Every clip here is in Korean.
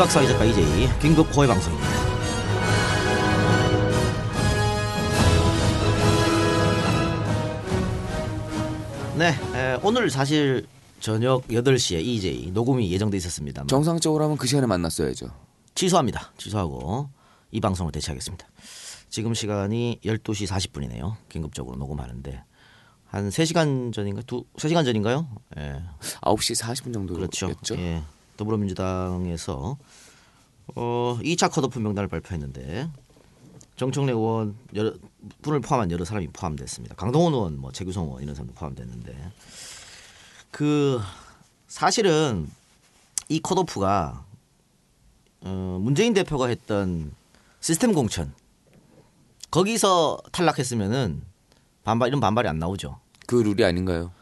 이박사의 작가 이재희 긴급 호해 방송입니다. 네, 에, 오늘 사실 저녁 8시에 이재희 녹음이 예정돼 있었습니다. 정상적으로 하면 그 시간에 만났어야죠. 취소합니다. 취소하고 이 방송을 대체하겠습니다. 지금 시간이 12시 40분이네요. 긴급적으로 녹음하는데 한 3시간 전인가? 두 3시간 전인가요? 예. 9시 40분 정도였죠. 그렇죠. 예. 더불어민주당에서 어, 2차 컷오프 명단을 발표했는데 정청래 의원 여러 분을 포함한 여러 사람이 포함됐습니다. 강동원 의원, 뭐 최규성 의원 이런 사람도 포함됐는데 그 사실은 이 컷오프가 어, 문재인 대표가 했던 시스템 공천 거기서 탈락했으면은 반발 이런 반발이 안 나오죠. 그 룰이 아닌가요?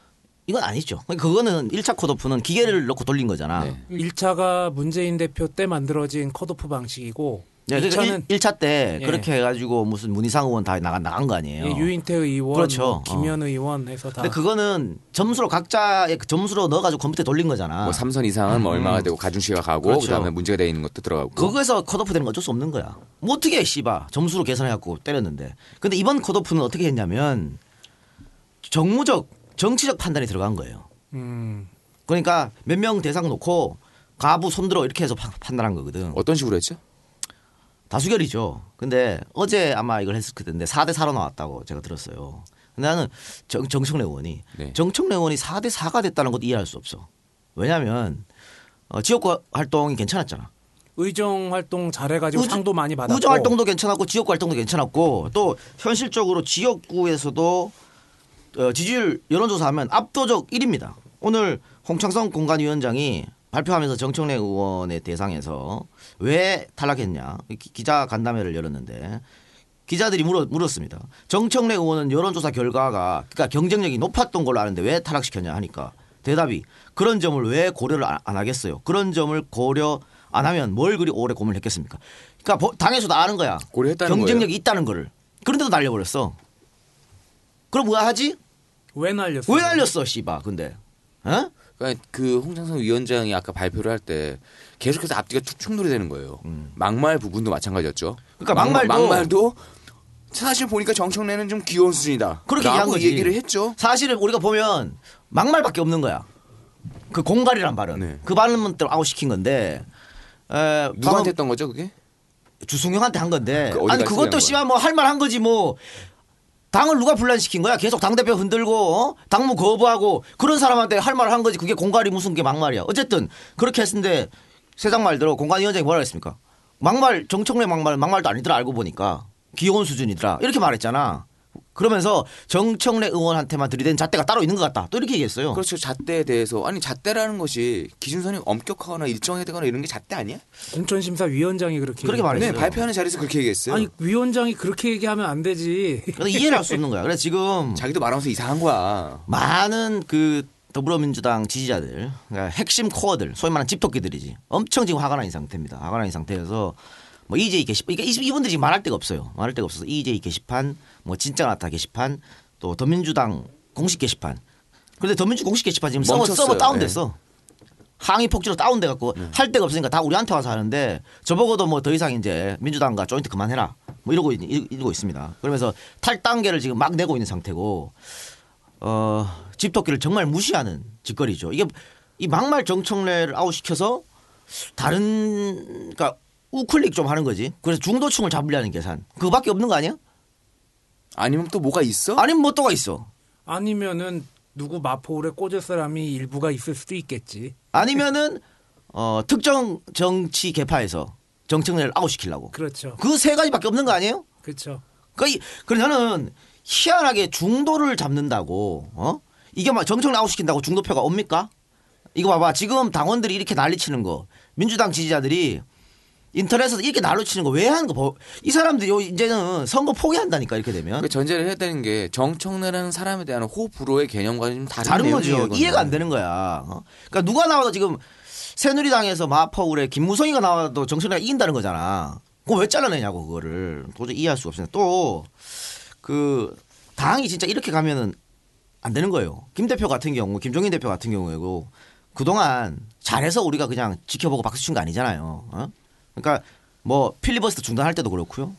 이건 아니죠. 그거는 1차 컷오프는 기계를 넣고 돌린 거잖아. 네. 1차가 문재인 대표 때 만들어진 컷오프 방식이고 네, 그러니까 2차는 1, 차때 예. 그렇게 해가지고 무슨 문희상 의원 다 나간 나간 거 아니에요. 예, 유인태 의원, 그렇죠. 뭐 김현 의원 해서 다 근데 그거는 점수로 각자의 그 점수로 넣어가지고 컴퓨터에 돌린 거잖아. 뭐 삼선 이상은 뭐 얼마가 되고 가중치가 가고 그렇죠. 그다음에 문제가 돼 있는 것도 들어가고. 거기서 컷오프 되는 건 어쩔 수 없는 거야. 뭐 어떻게 해, 씨바 점수로 계산해갖고 때렸는데. 근데 이번 컷오프는 어떻게 했냐면 정무적 정치적 판단이 들어간 거예요. 음, 그러니까 몇 명 대상 놓고 가부 손들어 이렇게 해서 파- 판단한 거거든. 어떤 식으로 했죠? 다수결이죠. 근데 어제 아마 이걸 했을 텐데 4대 4로 나왔다고 제가 들었어요. 근데 나는 정, 정청래 의원이 네. 정청래 의원이 4대 4가 됐다는 것도 이해할 수 없어. 왜냐하면 어, 지역 활동이 괜찮았잖아. 의정 활동 잘해가지고 의정- 상도 많이 받았고 우정 활동도 괜찮았고 지역 활동도 괜찮았고 또 현실적으로 지역구에서도 어, 지지율 여론조사하면 압도적 1위입니다. 오늘 홍창성 공간위원장이 발표하면서 정청래 의원의 대상에서 왜 탈락했냐 기- 기자 간담회를 열었는데 기자들이 물었, 물었습니다. 정청래 의원은 여론조사 결과가 그러니까 경쟁력이 높았던 걸로 아는데 왜 탈락시켰냐 하니까 대답이 그런 점을 왜 고려를 안, 안 하겠어요. 그런 점을 고려 안 하면 뭘 그리 오래 고민을 했겠습니까? 그러니까 보- 당에서도 아는 거야. 고려했다는 경쟁력이 있다는 거를. 그런데도 날려버렸어. 그럼 뭐 하지? 왜 날렸어요? 왜 날렸어, 씨바. 근데. 어? 그러니까 그 홍창성 위원장이 아까 발표를 할 때 계속해서 앞뒤가 툭 충돌이 되는 거예요. 막말 부분도 마찬가지였죠. 음. 그러니까 막말- 막말도- 막말도 사실 보니까 정청래는 좀 귀여운 수준이다. 그렇게 얘기한 라고 거지. 얘기를 했죠. 사실은 우리가 보면 막말밖에 없는 거야. 그 공갈이란 발언. 네. 그 발언만 또 아웃시킨 건데. 에, 누구한테 했던 거죠, 그게? 주승용한테 한 건데. 그 아니 그것도 씨발 뭐 할 말 한 거지 뭐. 당을 누가 분란시킨 거야? 계속 당대표 흔들고 어? 당무 거부하고 그런 사람한테 할 말을 한 거지. 그게 공갈이 무슨 게 막말이야. 어쨌든 그렇게 했는데 세상 말대로 공관위원장이 뭐라 했습니까? 막말 정청래 막말 막말도 아니더라 알고 보니까 귀여운 수준이더라 이렇게 말했잖아. 그러면서 정청래 의원한테만 들이댄 잣대가 따로 있는 것 같다. 또 이렇게 얘기했어요. 그렇죠. 잣대에 대해서 아니 잣대라는 것이 기준선이 엄격하거나 일정하거나 이런 게 잣대 아니야? 공천심사위원장이 그렇게 그렇게 얘기했어요. 네, 말했어요. 발표하는 자리에서 그렇게 얘기했어요. 아니 위원장이 그렇게 얘기하면 안 되지. 이해를 할 수 없는 거야. 그래서 지금 자기도 말하면서 이상한 거야. 많은 그 더불어민주당 지지자들, 그러니까 핵심 코어들, 소위 말하는 집토끼들이지. 엄청 지금 화가 난 상태입니다. 화가 난 상태여서 뭐 EJ 게시판, 그러니까 이- 이분들이 지금 말할 데가 없어요. 말할 데가 없어서 EJ 게시판, 뭐 진짜 나타 게시판, 또 더민주당 공식 게시판. 그런데 더민주 공식 게시판 지금 서버. 서버 다운됐어. 항의 폭주로 다운돼 갖고 할 데가 없으니까 다 우리한테 와서 하는데 저보고도 뭐 더 이상 이제 민주당과 조인트 그만해라 뭐 이러고 있, 이러고 있습니다. 그러면서 탈당계를 지금 막 내고 있는 상태고 어 집토끼를 정말 무시하는 짓거리죠. 이게 이 막말 정청래를 아웃시켜서 다른 그러니까 우클릭 좀 하는 거지. 그래서 중도층을 잡으려는 계산. 그거밖에 없는 거 아니야? 아니면 또 뭐가 있어? 아니면 뭐 또가 있어. 아니면은 누구 마포울에 꽂을 사람이 일부가 있을 수도 있겠지. 아니면은 어 특정 정치 개파에서 정청래를 아웃시키려고. 그렇죠. 그 세 가지밖에 없는 거 아니에요? 그렇죠. 그러니까 이- 그래서 저는 희한하게 중도를 잡는다고 어 이게 막 정청래 아웃시킨다고 중도표가 옵니까? 이거 봐봐 지금 당원들이 이렇게 난리치는 거 민주당 지지자들이 인터넷에서 이렇게 난리치는 거 왜 하는 거? 봐. 이 사람들이 요 이제는 선거 포기한다니까 이렇게 되면 그 전제를 해야 되는 게 정청래라는 사람에 대한 호불호의 개념과는 좀 다른, 다른 거죠. 이해가 안 되는 거야. 어? 그러니까 누가 나와도 지금 새누리당에서 마파울에 김무성이가 나와도 정청래가 이긴다는 거잖아. 그거 왜 잘라내냐고 그거를 도저히 이해할 수가 없습니다. 또 그 당이 진짜 이렇게 가면은 안 되는 거예요. 김 대표 같은 경우, 김종인 대표 같은 경우에도 그동안 잘해서 우리가 그냥 지켜보고 박수 친 거 아니잖아요. 어? 그러니까 뭐 필리버스터 중단할 때도 그렇고요.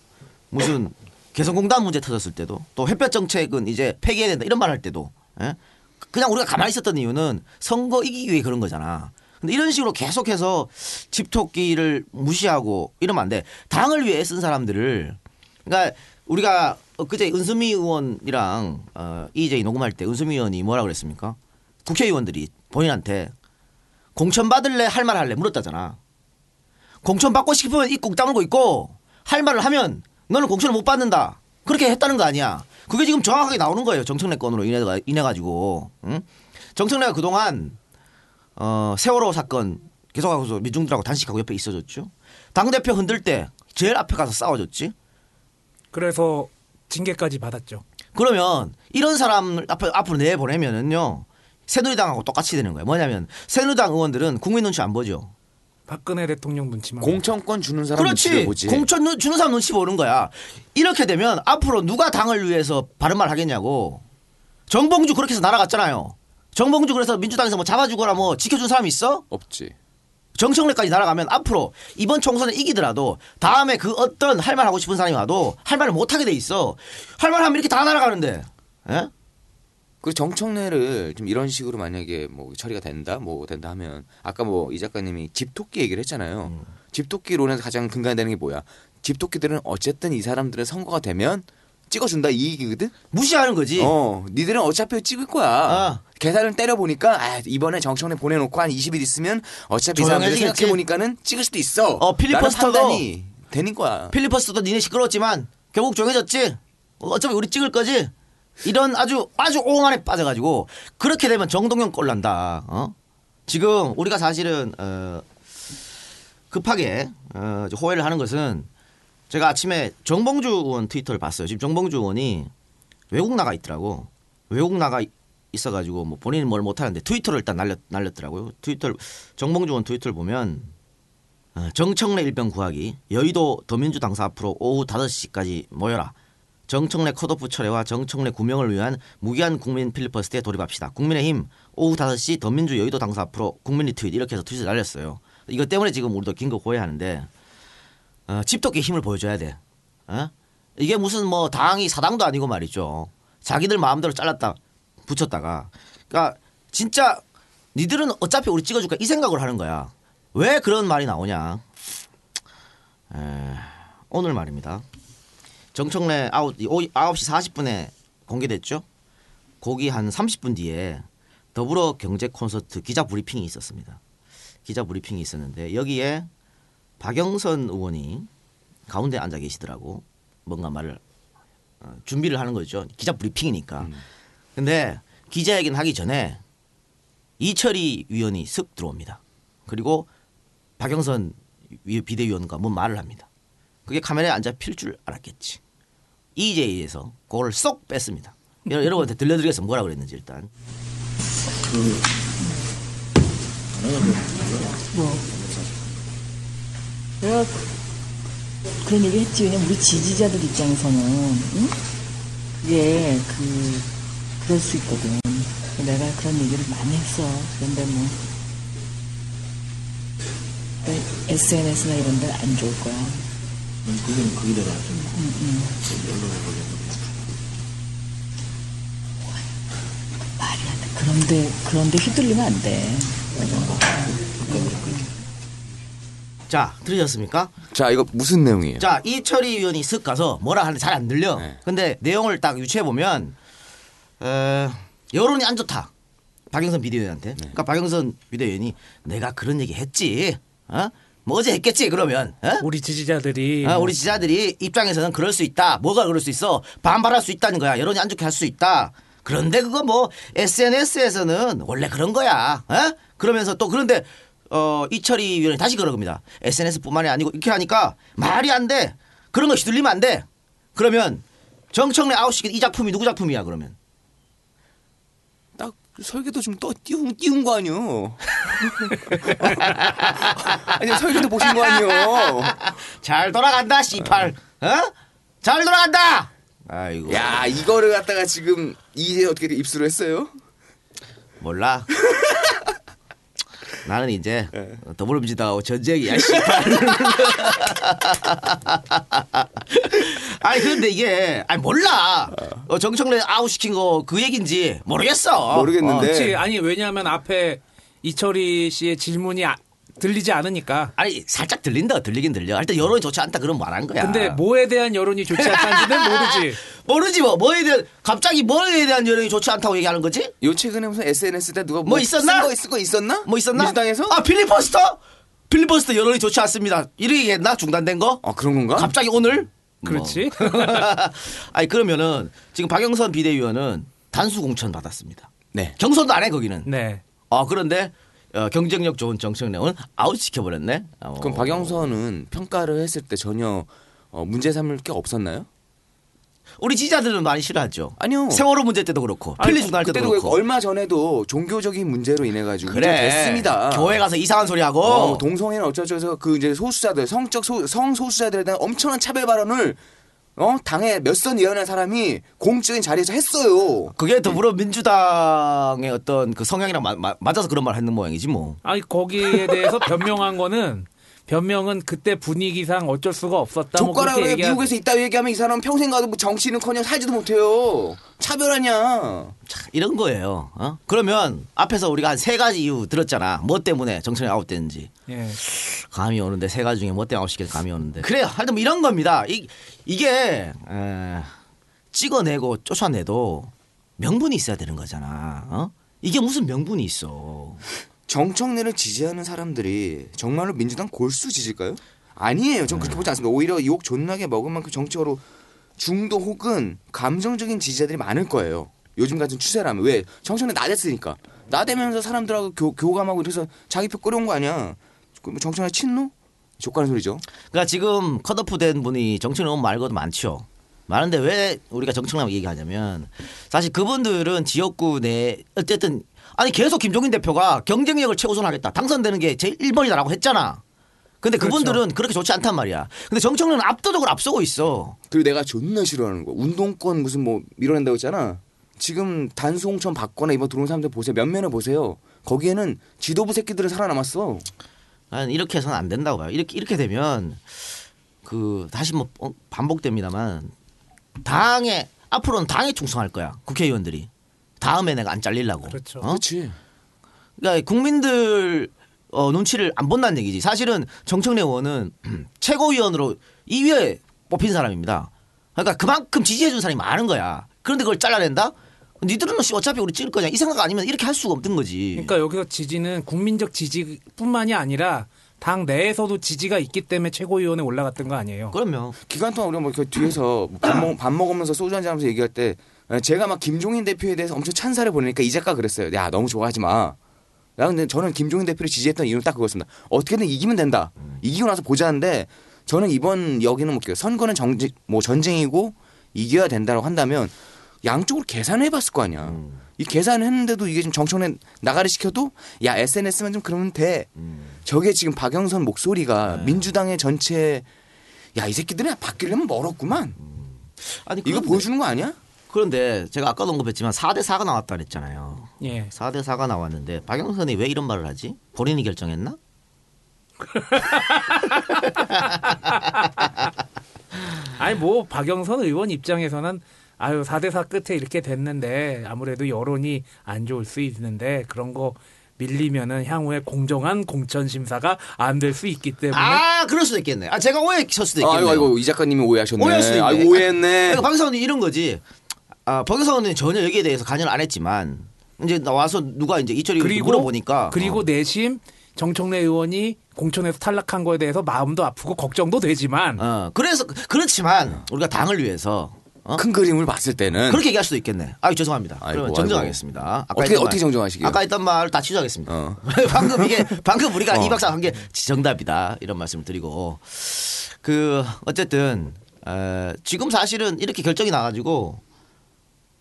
무슨 개성공단 문제 터졌을 때도 또 햇볕 정책은 이제 폐기해야 된다 이런 말 할 때도 예? 그냥 우리가 가만히 있었던 이유는 선거 이기기 위해 그런 거잖아. 근데 이런 식으로 계속해서 집토끼를 무시하고 이러면 안 돼. 당을 위해 쓴 사람들을 그러니까 우리가 그제 은수미 의원이랑 어, EJ 녹음할 때 은수미 의원이 뭐라 그랬습니까? 국회의원들이 본인한테 공천 받을래 할 말 할래 물었다잖아. 공천 받고 싶으면 입국 다물고 있고 할 말을 하면 너는 공천을 못 받는다. 그렇게 했다는 거 아니야. 그게 지금 정확하게 나오는 거예요. 정청래 건으로 인해, 인해 가지고. 응? 정청래가 그동안 어, 세월호 사건 계속하고서 민중들하고 단식하고 옆에 있어줬죠. 당대표 흔들 때 제일 앞에 가서 싸워줬지. 그래서 징계까지 받았죠. 그러면 이런 사람을 앞으로, 앞으로 내보내면은요. 새누리당하고 똑같이 되는 거예요. 뭐냐면 새누리당 의원들은 국민 눈치 안 보죠. 박근혜 대통령 눈치만 공천권 주는 사람 그렇지. 보지. 공천 눈- 주는 사람 눈치 보는 거야. 이렇게 되면 앞으로 누가 당을 위해서 바른 말 하겠냐고. 정봉주 그렇게 해서 날아갔잖아요. 정봉주 그래서 민주당에서 뭐 잡아주거나 뭐 지켜준 사람이 있어? 없지. 정청래까지 날아가면 앞으로 이번 총선에 이기더라도 다음에 그 어떤 할 말 하고 싶은 사람이 와도 할 말을 못 하게 돼 있어. 할 말 하면 이렇게 다 날아가는데. 예? 그 정청래를 좀 이런 식으로 만약에 뭐 처리가 된다, 뭐 된다 하면 아까 뭐 이 작가님이 집토끼 얘기를 했잖아요. 음. 집토끼론에서 가장 근간되는 게 뭐야? 집토끼들은 어쨌든 이 사람들은 선거가 되면 찍어준다 이 얘기거든. 무시하는 거지. 어, 니들은 어차피 찍을 거야. 아. 계산을 때려 보니까 아, 이번에 정청래 보내놓고 한 20일 있으면 어차피 이 사람들이 조용해지겠지. 생각해 보니까는 찍을 수도 있어. 어, 판단이 되는 거야. 필리퍼스도 니네 시끄러웠지만 결국 조용해졌지. 어차피 우리 찍을 거지. 이런 아주 아주 옹안에 빠져가지고 그렇게 되면 정동영 꼴 난다. 어? 지금 우리가 사실은 어, 급하게 어, 호해를 하는 것은 제가 아침에 정봉주 의원 트위터를 봤어요. 지금 정봉주 의원이 외국 나가 있더라고. 외국 나가 있어가지고 뭐 본인은 뭘 못하는데 트위터를 일단 날렸, 날렸더라고요. 트위터를 정봉주 의원 트위터를 보면 어, 정청래 일병 구하기 여의도 더민주 당사 앞으로 오후 5시까지 모여라. 정청래 컷오프 철회와 정청래 구명을 위한 무기한 국민 필리버스터에 돌입합시다. 국민의힘 오후 5시 더민주 여의도 당사 앞으로 국민 리트윗 이렇게 해서 트윗을 날렸어요. 이것 때문에 지금 우리도 긴급 고해하는데 어, 집토끼 힘을 보여줘야 돼. 어? 이게 무슨 뭐 당이 사당도 아니고 말이죠. 자기들 마음대로 잘랐다 붙였다가 그러니까 진짜 니들은 어차피 우리 찍어줄까 이 생각을 하는 거야. 왜 그런 말이 나오냐? 에, 오늘 말입니다. 정청래 아웃 9시 40분에 공개됐죠. 거기 한 30분 뒤에 더불어 경제 콘서트 기자 브리핑이 있었습니다. 기자 브리핑이 있었는데 여기에 박영선 의원이 가운데 앉아 계시더라고. 뭔가 말을 어, 준비를 하는 거죠. 기자 브리핑이니까. 근데 기자회견 하기 전에 이철희 위원이 슥 들어옵니다. 그리고 박영선 위- 비대위원과 뭔 말을 합니다. 그게 카메라에 앉아 필줄 알았겠지. EJ에서 그걸 쏙 뺐습니다. 여러- 여러분한테 들려드리겠습니다. 뭐라 그랬는지 일단. 내가 그런 얘기 했지. 왜냐면 우리 지지자들 입장에서는, 응? 그게, 그, 그럴 수 있거든. 내가 그런 얘기를 많이 했어. 그런데 뭐, SNS나 이런 데안 좋을 거야. 그건 거기다가 좀 말이 안 돼. 그런데, 그런데 휘둘리면 안 돼. 자, 들으셨습니까? 자, 이거 무슨 내용이에요? 자, 이철희 의원이 슥 가서 뭐라 하는데 잘 안 들려. 네. 근데 내용을 딱 유추해 보면 어, 여론이 안 좋다. 박영선 비대위원한테. 그러니까 박영선 비대위원이 내가 그런 얘기 했지. 어? 뭐 어제 했겠지 그러면. 어? 우리 지지자들이 아, 뭐 우리 지자들이 입장에서는 그럴 수 있다. 뭐가 그럴 수 있어? 반발할 수 있다는 거야. 여론이 안 좋게 할 수 있다. 그런데 그거 뭐 SNS에서는 원래 그런 거야. 어? 그러면서 또 그런데 어 이철희 위원이 다시 그런 겁니다. SNS뿐만이 아니고 이렇게 하니까 말이 안 돼. 그런 거 휘둘리면 안 돼. 그러면 정청래 아웃시킨 이 작품이 누구 작품이야 그러면? 딱 설계도 좀 또 띄운 띄운 거 아니요? 아니 설계도 보신 거 아니요? 잘 돌아간다 씨팔. 어? 잘 돌아간다. 아이고. 야 이거를 갖다가 지금 이제 어떻게 입수를 했어요? 몰라. 나는 이제 예. 더불어민주당하고 전쟁이야. 아니 그런데 이게 아니 몰라. 어, 정청래 아웃 시킨 거 그 얘긴지 모르겠어. 모르겠는데. 그렇지. 아니 왜냐하면 앞에 이철희 씨의 질문이 아- 들리지 않으니까. 아니 살짝 들린다 들리긴 들려. 하여튼 여론이 좋지 않다 그런 말한 거야. 근데 뭐에 대한 여론이 좋지 않다는지는 모르지. 모르지 뭐 뭐에 대한 갑자기 뭐에 대한 여론이 좋지 않다고 얘기하는 거지? 요 최근에 무슨 SNS 때 누가 뭐 있었나? 쓴거 있을 거 있었나? 뭐 있었나? 민주당에서? 아 필리버스터? 필리버스터 여론이 좋지 않습니다. 이렇게 얘기했나 중단된 거? 아 그런 건가? 갑자기 오늘? 그렇지. 뭐. 아니 그러면은 지금 박영선 비대위원은 단수 공천 받았습니다. 네. 경선도 안 해 거기는. 네. 아 그런데 어, 경쟁력 좋은 정청래는 아웃 시켜버렸네. 어. 그럼 박영선은 평가를 했을 때 전혀 어, 문제 삼을 게 없었나요? 우리 지지자들은 많이 싫어하죠. 아니요. 세월호 문제 때도 그렇고 필리 중단할 때도 그렇고. 얼마 전에도 종교적인 문제로 인해 가지고 그래. 됐습니다. 교회 가서 이상한 소리 하고. 어, 동성애는 어쩌저쩌서 그 이제 소수자들 성적 소, 성소수자들에 대한 엄청난 차별 발언을 어 당에 몇선 예언한 사람이 공적인 자리에서 했어요. 그게 더불어민주당의 어떤 그 성향이랑 마- 마- 맞아서 그런 말 했는 모양이지 뭐. 아니 거기에 대해서 변명한 거는 변명은 그때 분위기상 어쩔 수가 없었다. 뭐 족가락을 그렇게 얘기하- 미국에서 있다 얘기하면 이 사람 평생 가도 뭐 정치는커녕 살지도 못해요. 차별하냐? 참 이런 거예요. 어? 그러면 앞에서 우리가 한 세 가지 이유 들었잖아. 뭐 때문에 정청래 아웃됐는지. 예. 감이 오는데 세 가지 중에 뭐 때문에 아웃시킬 감이 오는데. 그래요. 하여튼 뭐 이런 겁니다. 이, 이게 에, 찍어내고 쫓아내도 명분이 있어야 되는 거잖아. 어? 이게 무슨 명분이 있어. 정청래를 지지하는 사람들이 정말로 민주당 골수 지질까요? 아니에요. 전 그렇게 보지 않습니다. 오히려 욕 존나게 먹은 만큼 정치적으로 중도 혹은 감정적인 지지자들이 많을 거예요. 요즘 같은 추세라면 왜 정청래 나댔으니까 나대면서 사람들하고 교, 교감하고 그래서 자기 표 끌어온 거 아니야? 그럼 정청래 친노? 족가는 소리죠. 그러니까 지금 컷오프 된 분이 정청래 의원 말고도 많죠. 많은데 왜 우리가 정청래 얘기하냐면 사실 그분들은 지역구 내 어쨌든 아니 계속 김종인 대표가 경쟁력을 최우선하겠다. 당선되는 게 제일 1번이다라고 했잖아. 근데 그분들은 그렇게 좋지 않단 말이야. 근데 정청래는 압도적으로 앞서고 있어. 그리고 내가 존나 싫어하는 거 운동권 무슨 뭐 밀어낸다고 했잖아. 지금 단수홍천 받거나 이번 들어온 사람들 보세요. 면면을 보세요. 거기에는 지도부 새끼들은 살아남았어. 난 이렇게 해서는 안 된다고 봐요. 이렇게 이렇게 되면 그 다시 뭐 어, 반복됩니다만 당에 앞으로는 당에 충성할 거야. 국회의원들이. 다음에 내가 안 잘리려고. 그렇죠. 어? 그렇지. 그러니까 국민들 어, 눈치를 안 본다는 얘기지. 사실은 정청래 의원은 최고위원으로 2위에 뽑힌 사람입니다. 그러니까 그만큼 지지해준 사람이 많은 거야. 그런데 그걸 잘라낸다? 니들은 씨 어차피 우리 찍을 거냐 이 생각 아니면 이렇게 할 수가 없던 거지. 그러니까 여기서 지지는 국민적 지지뿐만이 아니라 당 내에서도 지지가 있기 때문에 최고위원에 올라갔던 거 아니에요. 그럼요. 기간 동안 우리가 뭐 이렇게 뒤에서 밥, 먹, 밥 먹으면서 소주 한잔 하면서 얘기할 때 제가 막 김종인 대표에 대해서 엄청 찬사를 보내니까 이 작가 그랬어요. 야 너무 좋아하지 마. 야 근데 저는 김종인 대표를 지지했던 이유는 딱 그거였습니다. 어떻게든 이기면 된다. 이기고 나서 보자는데 저는 이번 여기는 뭐 선거는 정지, 뭐 전쟁이고 이겨야 된다고 한다면 양쪽으로 계산해 봤을 거 아니야. 이 계산을 했는데도 이게 지금 정청래 나가리 시켜도 야 SNS만 좀 그러면 돼. 저게 지금 박영선 목소리가 민주당의 전체 야 이 새끼들은 바뀌려면 멀었구만. 아니 이거 보여주는 거 아니야? 그런데 제가 아까도 언급했지만 4대 4가 나왔다 그랬잖아요. 예. 4대 4가 나왔는데 박영선이 왜 이런 말을 하지? 본인이 결정했나? 아니 뭐 박영선 의원 입장에서는 아유 4대 4 끝에 이렇게 됐는데 아무래도 여론이 안 좋을 수 있는데 그런 거 밀리면은 향후에 공정한 공천 심사가 안 될 수 있기 때문에 아, 그럴 수도 있겠네. 아, 제가 오해했을 수도 있겠네요. 아이고 아이고 이 작가님이 오해하셨네. 오해할 수도 있네. 아이고 오해했네. 그러니까 박영선은 이런 거지. 아, 박영선은 전혀 여기에 대해서 관여를 안 했지만 이제 나와서 누가 이제 이철이 그리고 물어보니까 그리고 어. 내심 정청래 의원이 공천에서 탈락한 거에 대해서 마음도 아프고 걱정도 되지만 어, 그래서 그렇지만 우리가 당을 위해서 어? 큰 그림을 봤을 때는 그렇게 얘기할 수도 있겠네. 아, 죄송합니다. 아이고, 그러면. 정정하겠습니다. 아까 어떻게- 했던 어떻게 정정하시게요? 아까 했던 말 다 취소하겠습니다. 어. 방금 이게 방금 우리가 어. 이 박사 한 게 정답이다 이런 말씀을 드리고 그 어쨌든 에, 지금 사실은 이렇게 결정이 나가지고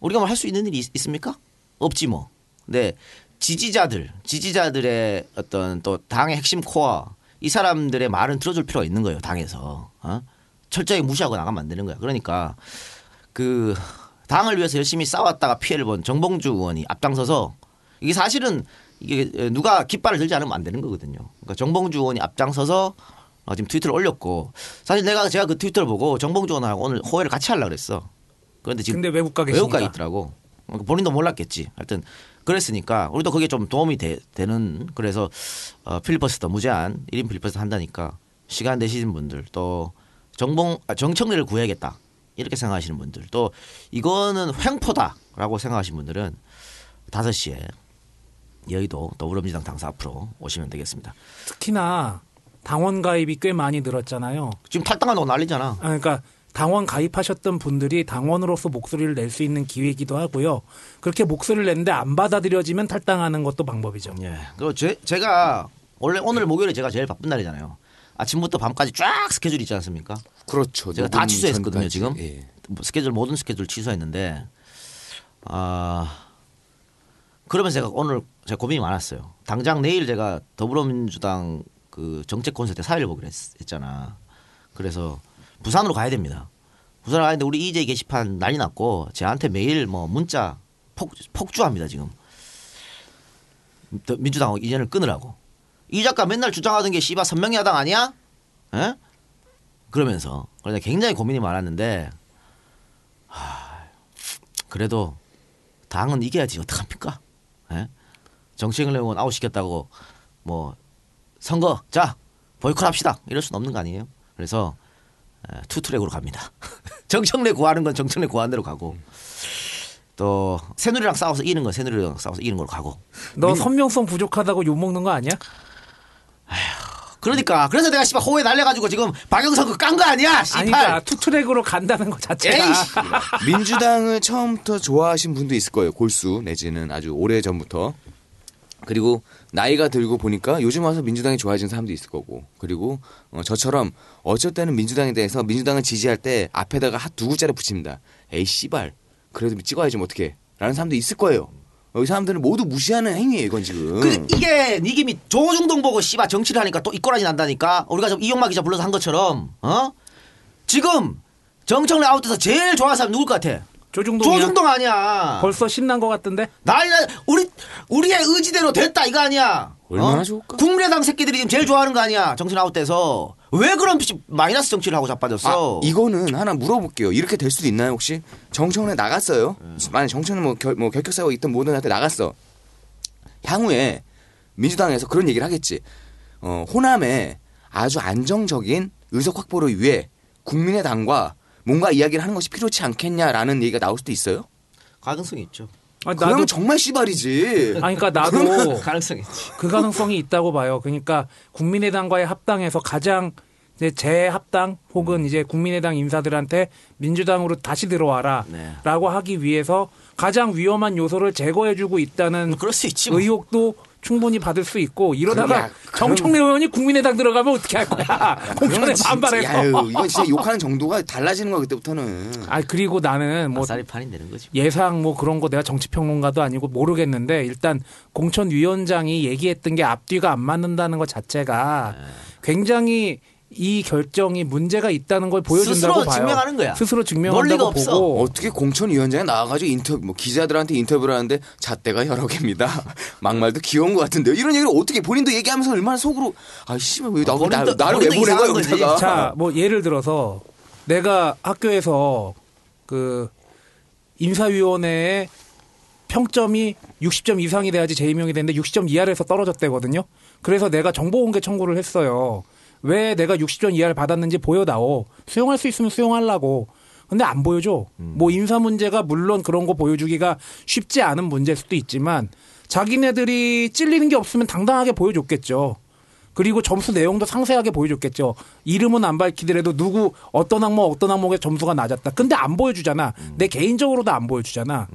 우리가 뭘할수 있는 일이 있, 습니까 없지 뭐. 근데 지지자들 지지자들의 어떤 또 당의 핵심 코어 이 사람들의 말은 들어줄 필요가 있는 거예요 당에서 어? 철저히 무시하고 나가면 안 되는 거야. 그러니까 그 당을 위해서 열심히 싸웠다가 피해를 본 정봉주 의원이 앞장서서 이게 사실은 이게 누가 깃발을 들지 않으면 안 되는 거거든요. 그러니까 정봉주 의원이 앞장서서 어, 지금 트위터를 올렸고 사실 내가 제가 그 트위터를 보고 정봉주 의원하고 오늘 호회를 같이 하려고 그랬어. 그런데 지금 근데 외국 가. 외국 가 있더라고. 그러니까 본인도 몰랐겠지. 하여튼 그랬으니까 우리도 그게 좀 도움이 되, 는 그래서 어, 필리버스터 무제한 1인 필리버스터 한다니까 시간 되시는 분들 또 정봉 아, 정청래를 구해야겠다 이렇게 생각하시는 분들 또 이거는 횡포다라고 생각하시는 분들은 5시에 여의도 더불어민주당 당사 앞으로 오시면 되겠습니다. 특히나 당원 가입이 꽤 많이 늘었잖아요. 지금 탈당한다고 난리잖아. 아, 그러니까 당원 가입하셨던 분들이 당원으로서 목소리를 낼 수 있는 기회이기도 하고요. 그렇게 목소리를 냈는데 안 받아들여지면 탈당하는 것도 방법이죠. 예. 그리고 제, 제가 원래 오늘 목요일에 제가 제일 바쁜 날이잖아요. 아침부터 밤까지 쫙 스케줄이 있지 않습니까? 그렇죠. 제가 다 취소했거든요 전까지. 지금 예. 뭐 스케줄 모든 스케줄 취소했는데 아 그러면 제가 오늘 제가 고민이 많았어요. 당장 내일 제가 더불어민주당 그 정책 콘서트 사회를 보기로 했, 했잖아. 그래서 부산으로 가야 됩니다. 부산을 가는데 우리 이재 게시판 난리 났고 저한테 매일 뭐 문자 폭, 폭주합니다 지금. 더- 민주당 이전을 끊으라고. 이 작가 맨날 주장하던 게 씨바 선명히 야당 아니야? 에? 그러면서 그래서 굉장히 고민이 많았는데 하, 그래도 당은 이겨야지 어떡합니까? 예? 정청래 의원 아웃 시켰다고 뭐 선거 자 보이콧합시다 이럴 수는 없는 거 아니에요? 그래서 에, 투트랙으로 갑니다. 정청래 구하는 건 정청래 구하는 대로 가고 또 새누리랑 싸워서 이기는 건 새누리랑 싸워서 이기는 걸로 가고 너 선명성 부족하다고 욕 먹는 거 아니야? 그러니까 그래서 내가 씨발 호외 날려가지고 지금 박영선 그 깐 거 아니야 씨발 아니 그러니까 투트랙으로 간다는 것 자체가 에이씨 민주당을 처음부터 좋아하신 분도 있을 거예요. 골수 내지는 아주 오래 전부터. 그리고 나이가 들고 보니까 요즘 와서 민주당이 좋아지는 사람도 있을 거고. 그리고 어, 저처럼 어쩔 때는 민주당에 대해서 민주당을 지지할 때 앞에다가 한두 글자를 붙입니다. 에이 씨발. 그래도 찍어야지 뭐 어떻게. 라는 사람도 있을 거예요. 이 사람들은 모두 무시하는 행위예요, 이건 지금. 그 이게 니김이 조중동 보고 씨발 정치를 하니까 또 이꼬라지 난다니까 우리가 좀 이용마 기자 불러서 한 것처럼 어 지금 정청래 아웃돼서 제일 좋아하는 사람 누굴 것 같아? 조중동이야. 조중동 아니야. 벌써 신난 것 같던데? 난리 나- 우리 우리의 의지대로 됐다 이거 아니야. 얼마나 어? 좋을까? 국민의당 새끼들이 지금 제일 좋아하는 거 아니야. 정신 아웃돼서 왜 그런 씨- 마이너스 정치를 하고 자빠졌어? 아, 이거는 하나 물어볼게요. 이렇게 될 수도 있나요, 혹시? 정청래 나갔어요. 만약 정청래 뭐, 결, 뭐 결격사고 있던 모든 한테 나갔어. 향후에 민주당에서 그런 얘기를 하겠지. 어, 호남에 아주 안정적인 의석 확보를 위해 국민의당과 뭔가 이야기를 하는 것이 필요치 않겠냐라는 얘기가 나올 수도 있어요. 가능성이 있죠. 아니, 그러면 나도 정말 씨발이지. 아니 그러니까 나도 가능성이 있지. 그 가능성이 있다고 봐요. 그러니까 국민의당과의 합당에서 가장 이제 재합당 혹은 이제 국민의당 인사들한테 민주당으로 다시 들어와라라고 네. 하기 위해서 가장 위험한 요소를 제거해주고 있다는 그럴 수 있지. 뭐. 의혹도 충분히 받을 수 있고 이러다가 야, 정청래 의원이 국민의당 들어가면 어떻게 할 거야? 공천에 그러면 진짜- 반발해서. 야유, 이건 진짜 욕하는 정도가 달라지는 거야 그때부터는. 아 그리고 나는 뭐 판이 되는 거지. 예상 뭐 그런 거 내가 정치평론가도 아니고 모르겠는데 일단 공천위원장이 얘기했던 게 앞뒤가 안 맞는다는 것 자체가 네. 굉장히 이 결정이 문제가 있다는 걸 보여준다고 스스로 봐요. 증명하는 거야. 스스로 논리가 증명한다고 없어. 보고 어떻게 공천위원장에 나와가지고 인터뷰, 뭐 기자들한테 인터뷰를 하는데 잣대가 여러 개입니다. 막말도 귀여운 것 같은데요. 이런 얘기를 어떻게 본인도 얘기하면서 얼마나 속으로 아 씨발 왜 나, 나, 나를 왜 보낸 거야. 여기다가. 자, 뭐 예를 들어서 내가 학교에서 그 인사위원회에 평점이 60점 이상이 돼야지 재임용이 되는데 60점 이하로 해서 떨어졌대거든요. 그래서 내가 정보공개 청구를 했어요. 왜 내가 60점 이하를 받았는지 보여다오. 수용할 수 있으면 수용하려고. 근데 안 보여줘. 뭐 인사 문제가 물론 그런 거 보여주기가 쉽지 않은 문제일 수도 있지만 자기네들이 찔리는 게 없으면 당당하게 보여줬겠죠. 그리고 점수 내용도 상세하게 보여줬겠죠. 이름은 안 밝히더라도 누구 어떤 항목 어떤 항목에 점수가 낮았다. 근데 안 보여주잖아. 내 개인적으로도 안 보여주잖아.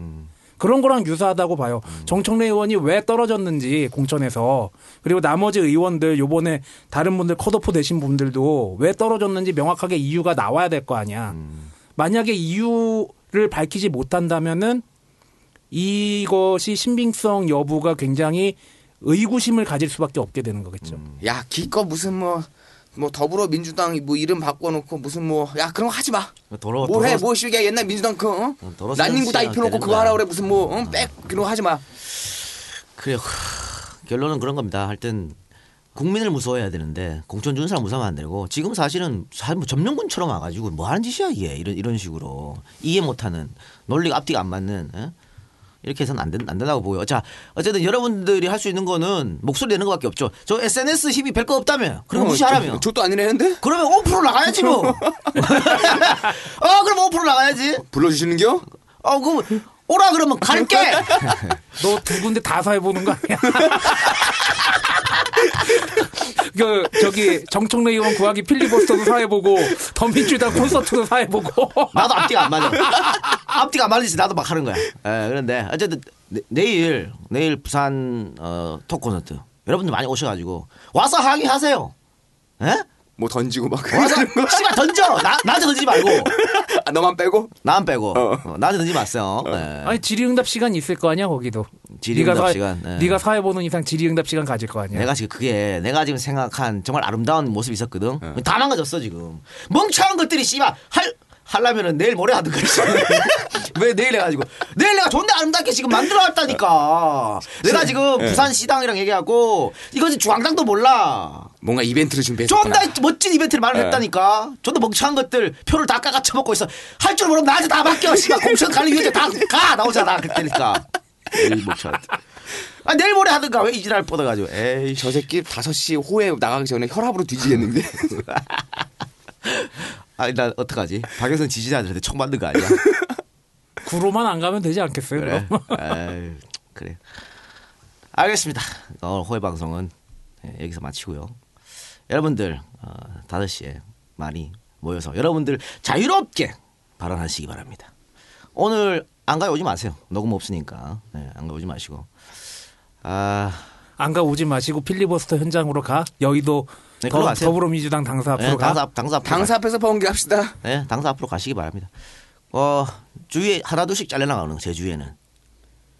그런 거랑 유사하다고 봐요. 정청래 의원이 왜 떨어졌는지 공천에서 그리고 나머지 의원들 요번에 다른 분들 컷오프 되신 분들도 왜 떨어졌는지 명확하게 이유가 나와야 될 거 아니야. 만약에 이유를 밝히지 못한다면은 이것이 신빙성 여부가 굉장히 의구심을 가질 수밖에 없게 되는 거겠죠. 야 기껏 무슨 뭐. 뭐 더불어민주당 뭐 이름 바꿔놓고 무슨 뭐 야 그런 거 하지 마. 뭘해 도로- 뭐 쉬게 옛날 민주당 그 어? 어, 난닝구 다 입혀놓고 그거. 하라 그래 무슨 뭐백 그런 거 하지 마. 그래 결론은 그런 겁니다. 하여튼 국민을 무서워해야 되는데 공천 주는 사람 무서워하면 안 되고 지금 사실은 사- 뭐 점령군처럼 와가지고 뭐 하는 짓이야 이게 이런 이런 식으로 이해 못하는 논리가 앞뒤가 안 맞는 예? 이렇게 해서는 안, 된, 안 된다고 보고요. 자 어쨌든 여러분들이 할 수 있는 거는 목소리 내는 것밖에 없죠. 저 SNS 힘이 별거 없다며. 그럼 무시하라며. 저, 도 아니라는데 그러면 5% 나가야지 뭐. 어 그럼 5% 나가야지. 불러주시는겨? 어 그럼 오라 그러면 갈게. 너 두 군데 다 사해보는 거 아니야? 그 저기 정청래 의원 구하기 필리버스터도 사해보고 더민주당 콘서트도 사해보고 나도 앞뒤가 안 맞아. 앞뒤가 안 맞으지 나도 막 하는 거야. 예, 그런데 어쨌든 내, 내일 내일 부산 어, 톡 콘서트 여러분들 많이 오셔가지고 와서 항의하세요. 예? 뭐 던지고 막 와서 씨발 던져. 나 나한테 던지지 말고 아, 너만 빼고 나만 빼고 어. 어, 나한테 던지지 마세요. 예. 아니 질의응답 시간 있을 거 아니야 거기도 질의응답 네가 사- 시간, 예. 네가 사해보는 이상 질의응답 시간 가질 거 아니야 내가 지금 그게 내가 지금 생각한 정말 아름다운 모습이 있었거든. 다 망가졌어 지금. 멍청한 것들이 씨발 할 하려면은 내일 모레 하든가. 왜 내일 해가지고 내일 내가 존나 아름답게 지금 만들어 왔다니까. 내가 지금 부산 시당이랑 얘기하고 이거 지금 중앙당도 몰라. 뭔가 이벤트를 준비했구나. 존나 멋진 이벤트를 네. 마련했다니까. 존나 멍청한 것들 표를 다 깎아 쳐먹고 있어. 할 줄 모르면 나한테 다 맡겨. 씨발 공천 관리 위원회 다가 나오잖아 그때니까. 에이 멍청한. 아 내일 모레 하든가 왜 이지랄 뻗어가지고. 에이 저 새끼 5시 호에 나가기 전에 혈압으로 뒤지겠는데. 아니 나 어떡하지? 박영선 지지자들한테 총 맞는 거 아니야? 구로만 안 가면 되지 않겠어요 그래. 아유, 그래. 알겠습니다. 오늘 호의 방송은 예, 여기서 마치고요. 여러분들 어, 5시에 많이 모여서 여러분들 자유롭게 발언하시기 바랍니다. 오늘 안 가요 오지 마세요. 녹음 없으니까 네, 안 가요 오지 마시고. 아, 안 가 오지 마시고 필리버스터 현장으로 가 여의도 네, 더. 더불어민주당 당사 앞으로 네, 가 당사 앞- 당사 앞으로 당사 앞에서 번개합시다. 네, 당사 앞으로 가시기 바랍니다. 어, 주위에 하나둘씩 잘려나가는 거, 제 주위에는.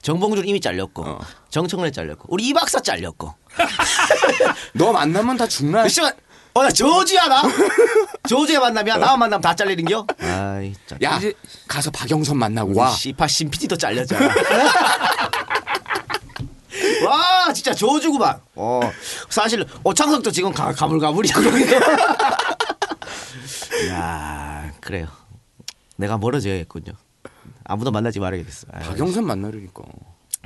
정봉준 이미 잘렸고, 어. 정청래 잘렸고, 우리 이 박사 잘렸고. 너 만나면 다 죽나? 씨발, 어, 나 저주야, 나? 저주에 만나면, 나만 만나면 다 잘리는겨? 아이, 짜. 야, 가서 박영선 만나고 와. 와. 씨파 신PD도 잘렸잖아. 와, 진짜 저주구만. 어, 사실, 오창석도 지금 가, 가물가물이야. 야 그래요. 내가 멀어져야겠군요. 아무도 만나지 말아야겠어. 아유, 박영선 만나려니까.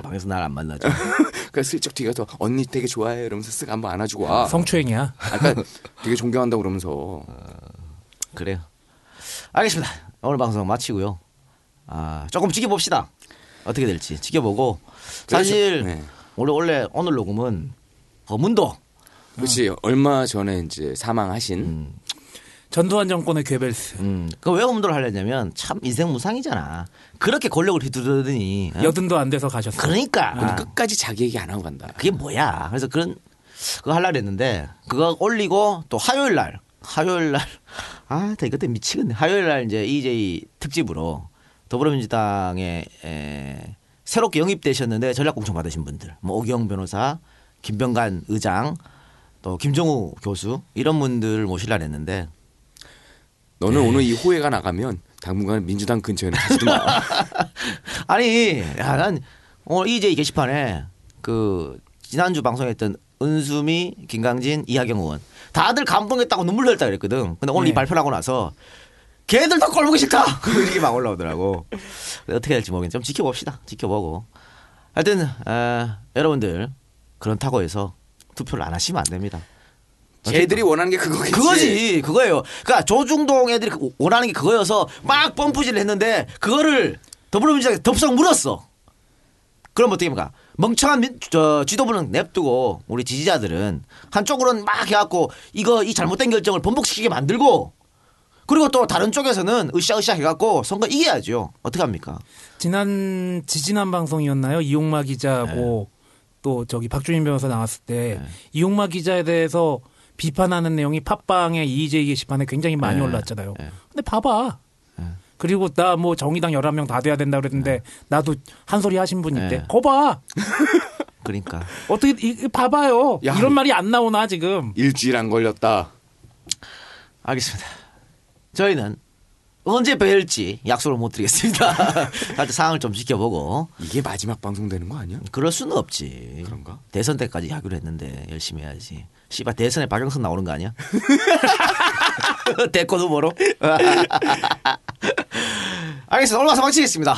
방에서 날 안 만나죠. 그러니까 슬쩍 뒤 가서 언니 되게 좋아해 이러면서 쓱 한번 안아주고 와. 성추행이야 아까 되게 존경한다고 그러면서 그래요. 알겠습니다. 오늘 방송 마치고요. 아, 조금 지켜봅시다. 어떻게 될지 지켜보고 사실 네. 원래 원래 오늘 녹음은 거문도 그렇지 얼마 전에 이제 사망하신 전두환 정권의 괴벨스 음, 그왜 거문도를 하려냐면 참 인생 무상이잖아. 그렇게 권력을 휘두르더니 어? 여든도 안 돼서 가셨어 그러니까 근데 끝까지 자기 얘기 안 하고 간다. 그게 뭐야. 그래서 그런 그거 하려고 했는데 그거 올리고 또 화요일 날 화요일 날 아, 나 이것 때문에 미치겠네. 화요일 날 이제 EJ 특집으로 더불어민주당에 에, 새롭게 영입되셨는데 전략공천 받으신 분들, 뭐 오기영 변호사, 김병관 의장, 또 김정우 교수 이런 분들을 모시려고 했는데 너는 오늘 이 호해가 나가면 당분간 민주당 근처에는 가지도 마. 아니, 야, 난 오늘 EJ 게시판에 그 지난주 방송했던 은수미, 김강진, 이하경 의원 다들 감동했다고 눈물 흘렸다 그랬거든. 근데 오늘 네. 이 발표를 하고 나서 걔들 다 꼴보기 싫다. 이렇게 막 올라오더라고. 어떻게 될지 모르겠는데 좀 지켜봅시다. 지켜보고. 하여튼 아, 여러분들 그렇다고 해서 투표를 안 하시면 안 됩니다. 걔들이 원하는 게 그거겠지. 그거지 그거예요. 그러니까 조중동 애들이 그- 원하는 게 그거여서 막 펌프질을 했는데 그거를 더불어민주당이 덥석 물었어. 그럼 어떻게 합니까? 멍청한 민, 저, 지도부는 냅두고 우리 지지자들은 한쪽으로는 막 해갖고 이거 이 잘못된 결정을 번복시키게 만들고 그리고 또 다른 쪽에서는 으쌰으쌰 해갖고 선거 이겨야죠. 어떻게 합니까? 지난 지지난 방송이었나요? 이용마 기자하고 네. 또 저기 박주민 변호사 나왔을 때 이용마 기자에 대해서 비판하는 내용이 팟빵의 EJ 게시판에 굉장히 많이 네. 올랐잖아요. 네. 근데 봐봐. 그리고 나 뭐 정의당 11명 다 돼야 된다 그랬는데 나도 한 소리 하신 분 있대. 네. 거 봐. 그러니까 어떻게 이, 이 봐봐요. 야. 이런 말이 안 나오나 지금. 일주일 안 걸렸다. 알겠습니다. 저희는 언제 뵐지 약속을 못 드리겠습니다. 하여튼 상황을 좀 지켜보고 이게 마지막 방송 되는 거 아니야? 그럴 수는 없지. 그런가? 대선 때까지 하기로 했는데 열심히 해야지. 씨발 대선에 박영선 나오는 거 아니야? 대권 후보로. 알겠습니다. 오늘 와서 마치겠습니다.